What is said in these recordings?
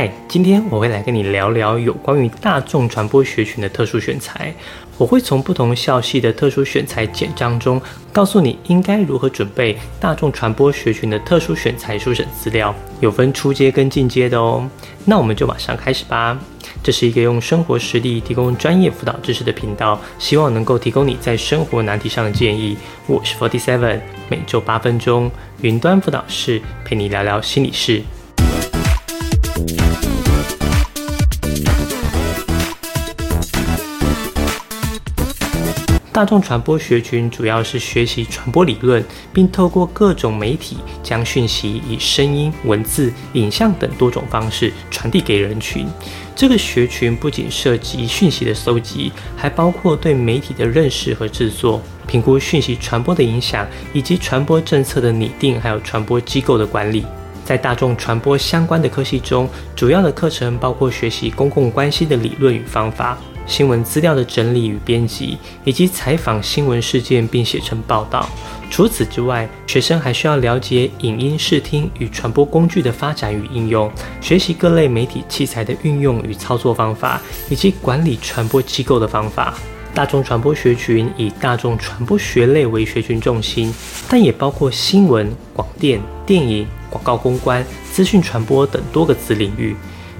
嗨，今天我会来跟你聊聊有关于大众传播学群的特殊选材。我会从不同校系的特殊选材简章中，告诉你应该如何准备大众传播学群的特殊选材书审资料，有分初阶跟进阶的哦。那我们就马上开始吧。这是一个用生活实例提供专业辅导知识的频道，希望能够提供你在生活难题上的建议。我是 Forty Seven，每周八分钟，云端辅导室陪你聊聊心理事。大众传播学群主要是学习传播理论，并透过各种媒体将讯息以声音、文字、影像等多种方式传递给人群。这个学群不仅涉及讯息的搜集，还包括对媒体的认识和制作、评估讯息传播的影响，以及传播政策的拟定，还有传播机构的管理。在大众传播相关的科系中，主要的课程包括学习公共关系的理论与方法。新闻资料的整理与编辑，以及采访新闻事件并写成报道。除此之外，学生还需要了解影音视听与传播工具的发展与应用，学习各类媒体器材的运用与操作方法，以及管理传播机构的方法。大众传播学群以大众传播学类为学群重心，但也包括新闻、广电、电影、广告公关、资讯传播等多个子领域。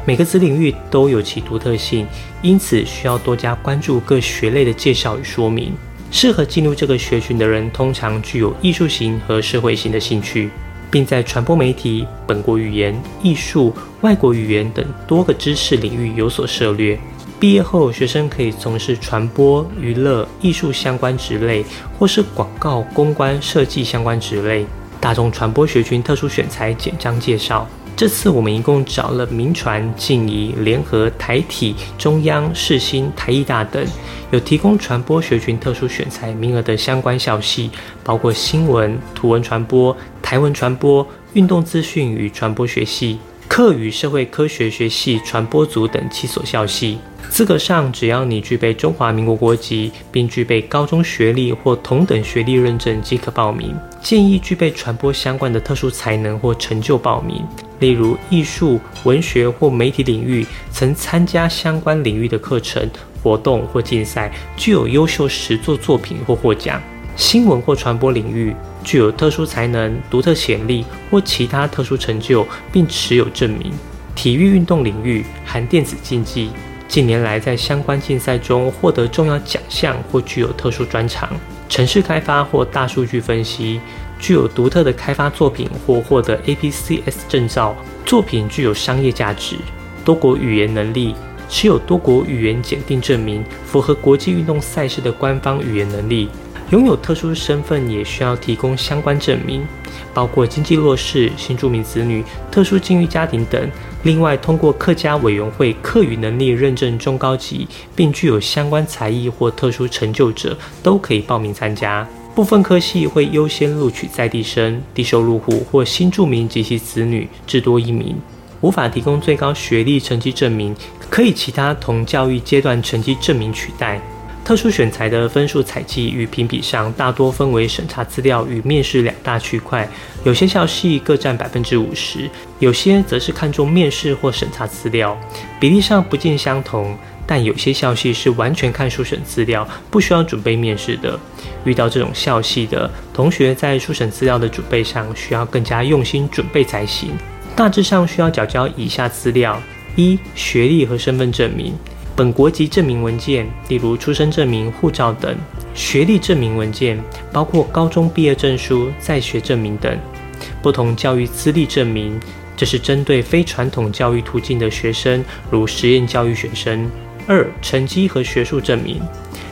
每个子领域都有其独特性，因此需要多加关注各学类的介绍与说明。适合进入这个学群的人，通常具有艺术型和社会型的兴趣，并在传播媒体、本国语言、艺术、外国语言等多个知识领域有所涉猎。毕业后，学生可以从事传播、娱乐、艺术相关职类，或是广告、公关、设计相关职类。大众传播学群特殊选材简章介绍。这次我们一共找了民传、静怡、联合、台体、中央、世新、台艺大等有提供传播学群特殊选材名额的相关校系，包括新闻、图文传播、台文传播、运动资讯与传播学系、课与社会科学学系传播组等七所校系。资格上，只要你具备中华民国国籍，并具备高中学历或同等学历认证即可报名。建议具备传播相关的特殊才能或成就报名。例如艺术、文学或媒体领域，曾参加相关领域的课程、活动或竞赛，具有优秀实作作品或获奖；新闻或传播领域，具有特殊才能、独特潜力或其他特殊成就，并持有证明；体育运动领域含电子竞技，近年来在相关竞赛中获得重要奖项或具有特殊专长；城市开发或大数据分析。具有独特的开发作品或获得 APCS 证照，作品具有商业价值，多国语言能力，持有多国语言检定证明，符合国际运动赛事的官方语言能力，拥有特殊身份也需要提供相关证明，包括经济弱势、新住民子女、特殊境遇家庭等。另外，通过客家委员会客语能力认证中高级，并具有相关才艺或特殊成就者，都可以报名参加。部分科系会优先录取在地生、低收入户或新住民及其子女，至多一名。无法提供最高学历成绩证明，可以其他同教育阶段成绩证明取代。特殊选材的分数采集与评比上，大多分为审查资料与面试两大区块，有些校系各占百分之五十，有些则是看重面试或审查资料，比例上不尽相同。但有些校系是完全看书审资料，不需要准备面试的。遇到这种校系的同学，在书审资料的准备上需要更加用心准备才行。大致上需要缴交以下资料：一、学历和身份证明，本国籍证明文件，例如出生证明、护照等；学历证明文件，包括高中毕业证书、在学证明等；不同教育资历证明，这是针对非传统教育途径的学生，如实验教育学生。二、成绩和学术证明，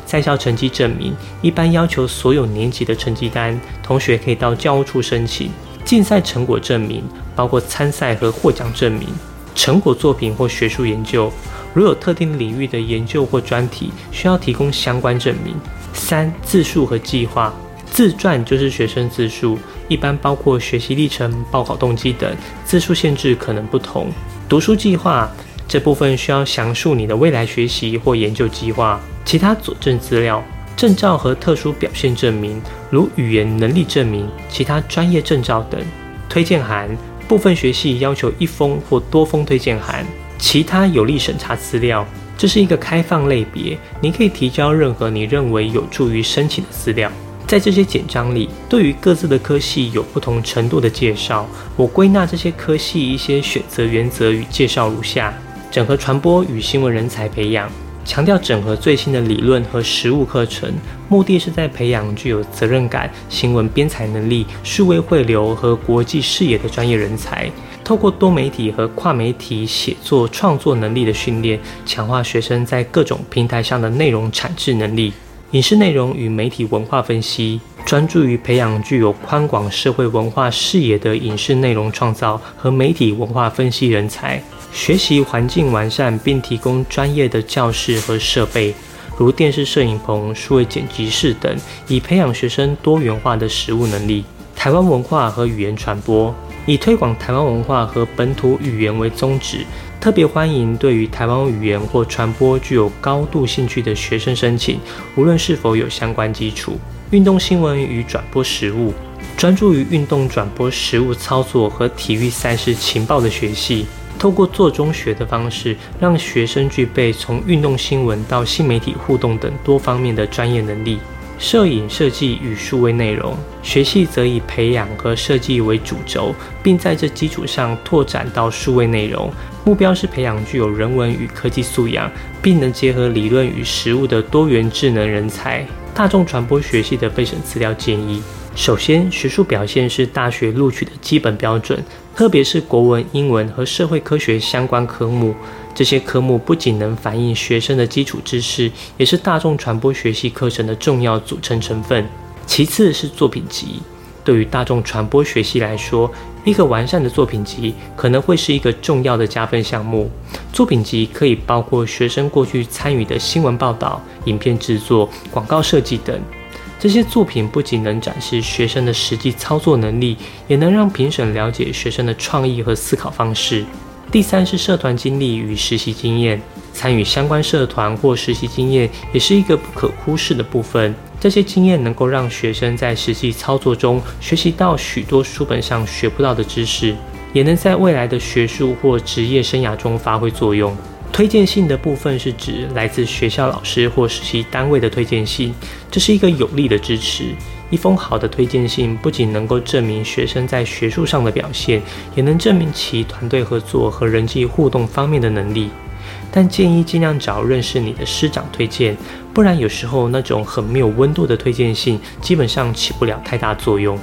在校成绩证明一般要求所有年级的成绩单，同学可以到教务处申请。竞赛成果证明包括参赛和获奖证明，成果作品或学术研究，如有特定领域的研究或专题，需要提供相关证明。三、自述和计划，自传就是学生自述，一般包括学习历程、报考动机等，字数限制可能不同。读书计划。这部分需要详述你的未来学习或研究计划，其他佐证资料、证照和特殊表现证明，如语言能力证明、其他专业证照等，推荐函、部分学系要求一封或多封推荐函，其他有利审查资料。这是一个开放类别，你可以提交任何你认为有助于申请的资料。在这些简章里，对于各自的科系有不同程度的介绍。我归纳这些科系一些选择原则与介绍如下：整合传播与新闻人才培养，强调整合最新的理论和实务课程，目的是在培养具有责任感、新闻编采能力、数位汇流和国际视野的专业人才。透过多媒体和跨媒体写作创作能力的训练，强化学生在各种平台上的内容产制能力。影视内容与媒体文化分析，专注于培养具有宽广社会文化视野的影视内容创造和媒体文化分析人才。学习环境完善，并提供专业的教室和设备，如电视摄影棚、数位剪辑室等，以培养学生多元化的实务能力。台湾文化和语言传播，以推广台湾文化和本土语言为宗旨。特别欢迎对于台湾语言或传播具有高度兴趣的学生申请，无论是否有相关基础。运动新闻与转播实务，专注于运动转播实务操作和体育赛事情报的学习，透过做中学的方式，让学生具备从运动新闻到新媒体互动等多方面的专业能力。摄影设计与数位内容学系则以培养和设计为主轴，并在这基础上拓展到数位内容。目标是培养具有人文与科技素养，并能结合理论与实务的多元智能人才。大众传播学系的备审资料建议：首先，学术表现是大学录取的基本标准，特别是国文、英文和社会科学相关科目。这些科目不仅能反映学生的基础知识，也是大众传播学系课程的重要组成成分。其次是作品集。对于大众传播学系来说，一个完善的作品集可能会是一个重要的加分项目。作品集可以包括学生过去参与的新闻报道、影片制作、广告设计等。这些作品不仅能展示学生的实际操作能力，也能让评审了解学生的创意和思考方式。第三是社团经历与实习经验，参与相关社团或实习经验也是一个不可忽视的部分。这些经验能够让学生在实际操作中学习到许多书本上学不到的知识，也能在未来的学术或职业生涯中发挥作用。推荐信的部分是指来自学校老师或实习单位的推荐信，这是一个有力的支持。一封好的推荐信不仅能够证明学生在学术上的表现，也能证明其团队合作和人际互动方面的能力。但建议尽量找认识你的师长推荐，不然有时候那种很没有温度的推荐信，基本上起不了太大作用。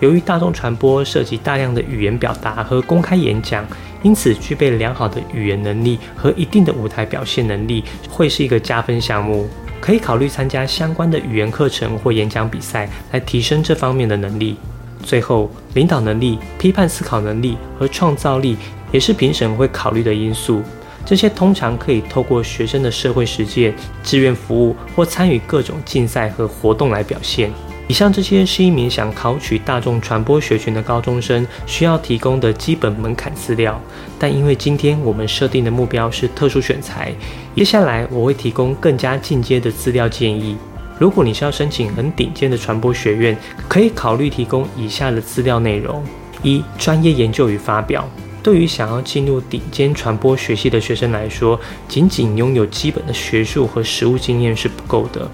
由于大众传播涉及大量的语言表达和公开演讲，因此具备良好的语言能力和一定的舞台表现能力，会是一个加分项目。可以考虑参加相关的语言课程或演讲比赛，来提升这方面的能力。最后，领导能力、批判思考能力和创造力也是评审会考虑的因素。这些通常可以透过学生的社会实践、志愿服务或参与各种竞赛和活动来表现。以上这些是一名想考取大众传播学群的高中生需要提供的基本门槛资料。但因为今天我们设定的目标是特殊选材，接下来我会提供更加进阶的资料建议。如果你是要申请很顶尖的传播学院，可以考虑提供以下的资料内容：一、专业研究与发表。对于想要进入顶尖传播学系的学生来说，仅仅拥有基本的学术和实务经验是不够的。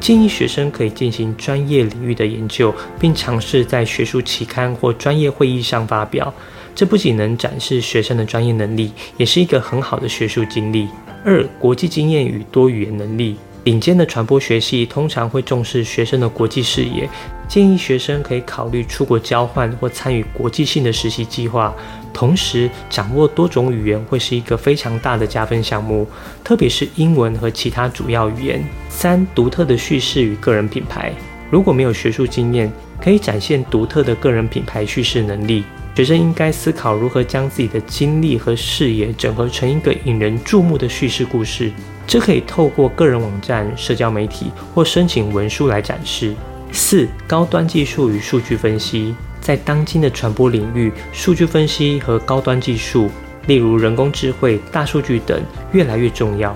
建议学生可以进行专业领域的研究，并尝试在学术期刊或专业会议上发表。这不仅能展示学生的专业能力，也是一个很好的学术经历。二、国际经验与多语言能力。顶尖的传播学系通常会重视学生的国际视野，建议学生可以考虑出国交换或参与国际性的实习计划。同时，掌握多种语言会是一个非常大的加分项目，特别是英文和其他主要语言。三、独特的叙事与个人品牌。如果没有学术经验，可以展现独特的个人品牌叙事能力。学生应该思考如何将自己的经历和视野整合成一个引人注目的叙事故事。这可以透过个人网站、社交媒体或申请文书来展示。四、高端技术与数据分析，在当今的传播领域，数据分析和高端技术，例如人工智慧、大数据等，越来越重要。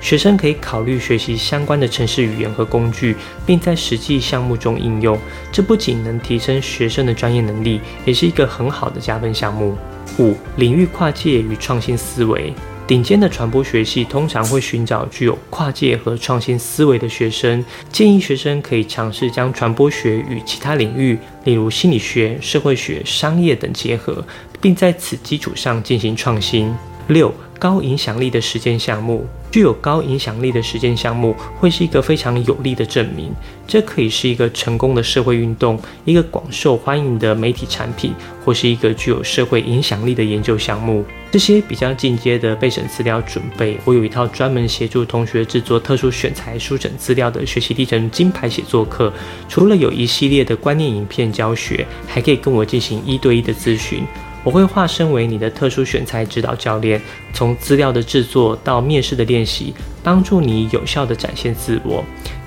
学生可以考虑学习相关的程式语言和工具，并在实际项目中应用。这不仅能提升学生的专业能力，也是一个很好的加分项目。五、领域跨界与创新思维。顶尖的传播学系通常会寻找具有跨界和创新思维的学生，建议学生可以尝试将传播学与其他领域，例如心理学、社会学、商业等结合，并在此基础上进行创新。六。高影响力的实践项目，具有高影响力的实践项目会是一个非常有力的证明。这可以是一个成功的社会运动，一个广受欢迎的媒体产品，或是一个具有社会影响力的研究项目。这些比较进阶的备审资料准备，我有一套专门协助同学制作特殊选材书诊资料的学习历程金牌写作课。除了有一系列的观念影片教学，还可以跟我进行一对一的咨询。我会化身为你的特殊选材指导教练，从资料的制作到面试的练习，帮助你有效地展现自我。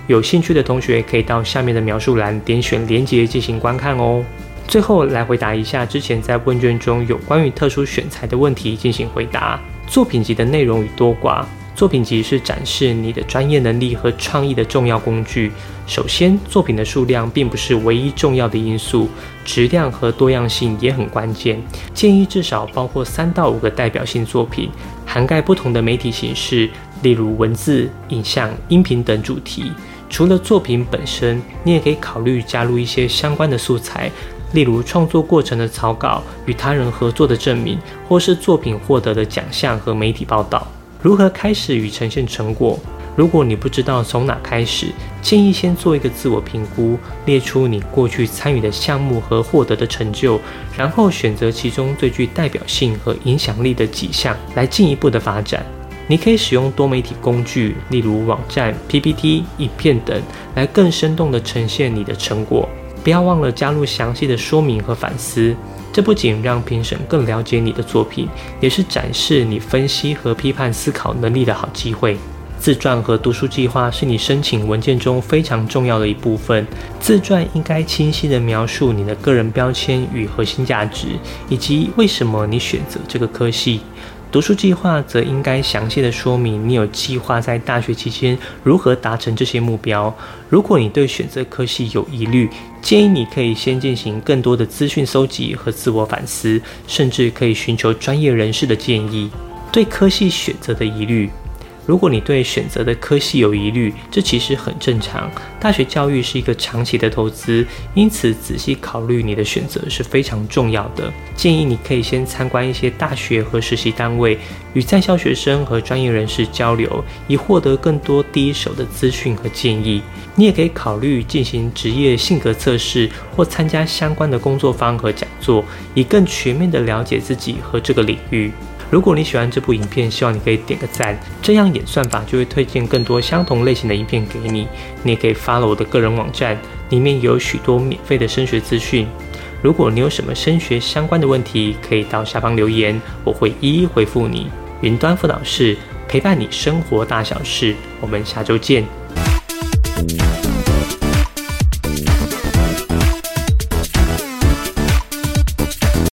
有兴趣的同学可以到下面的描述栏点选连接进行观看哦。最后来回答一下之前在问卷中有关于特殊选材的问题进行回答。作品集的内容与多寡。作品集是展示你的专业能力和创意的重要工具。首先，作品的数量并不是唯一重要的因素，质量和多样性也很关键。建议至少包括三到五个代表性作品，涵盖不同的媒体形式，例如文字、影像、音频等主题。除了作品本身，你也可以考虑加入一些相关的素材，例如创作过程的草稿、与他人合作的证明，或是作品获得的奖项和媒体报道。如何开始与呈现成果？如果你不知道从哪开始，建议先做一个自我评估，列出你过去参与的项目和获得的成就，然后选择其中最具代表性和影响力的几项来进一步的发展。你可以使用多媒体工具，例如网站、PPT、影片等，来更生动地呈现你的成果。不要忘了加入详细的说明和反思。这不仅让评审更了解你的作品，也是展示你分析和批判思考能力的好机会。自传和读书计划是你申请文件中非常重要的一部分。自传应该清晰地描述你的个人标签与核心价值，以及为什么你选择这个科系。读书计划则应该详细的说明你有计划在大学期间如何达成这些目标。如果你对选择科系有疑虑，建议你可以先进行更多的资讯搜集和自我反思，甚至可以寻求专业人士的建议。对科系选择的疑虑。如果你对选择的科系有疑虑，这其实很正常。大学教育是一个长期的投资，因此仔细考虑你的选择是非常重要的。建议你可以先参观一些大学和实习单位，与在校学生和专业人士交流，以获得更多第一手的资讯和建议。你也可以考虑进行职业性格测试，或参加相关的工作坊和讲座，以更全面地了解自己和这个领域。如果你喜欢这部影片，希望你可以点个赞，这样演算法就会推荐更多相同类型的影片给你。你也可以 follow 我的个人网站，里面有许多免费的升学资讯。如果你有什么升学相关的问题，可以到下方留言，我会一一回复你。云端辅导室陪伴你生活大小事，我们下周见。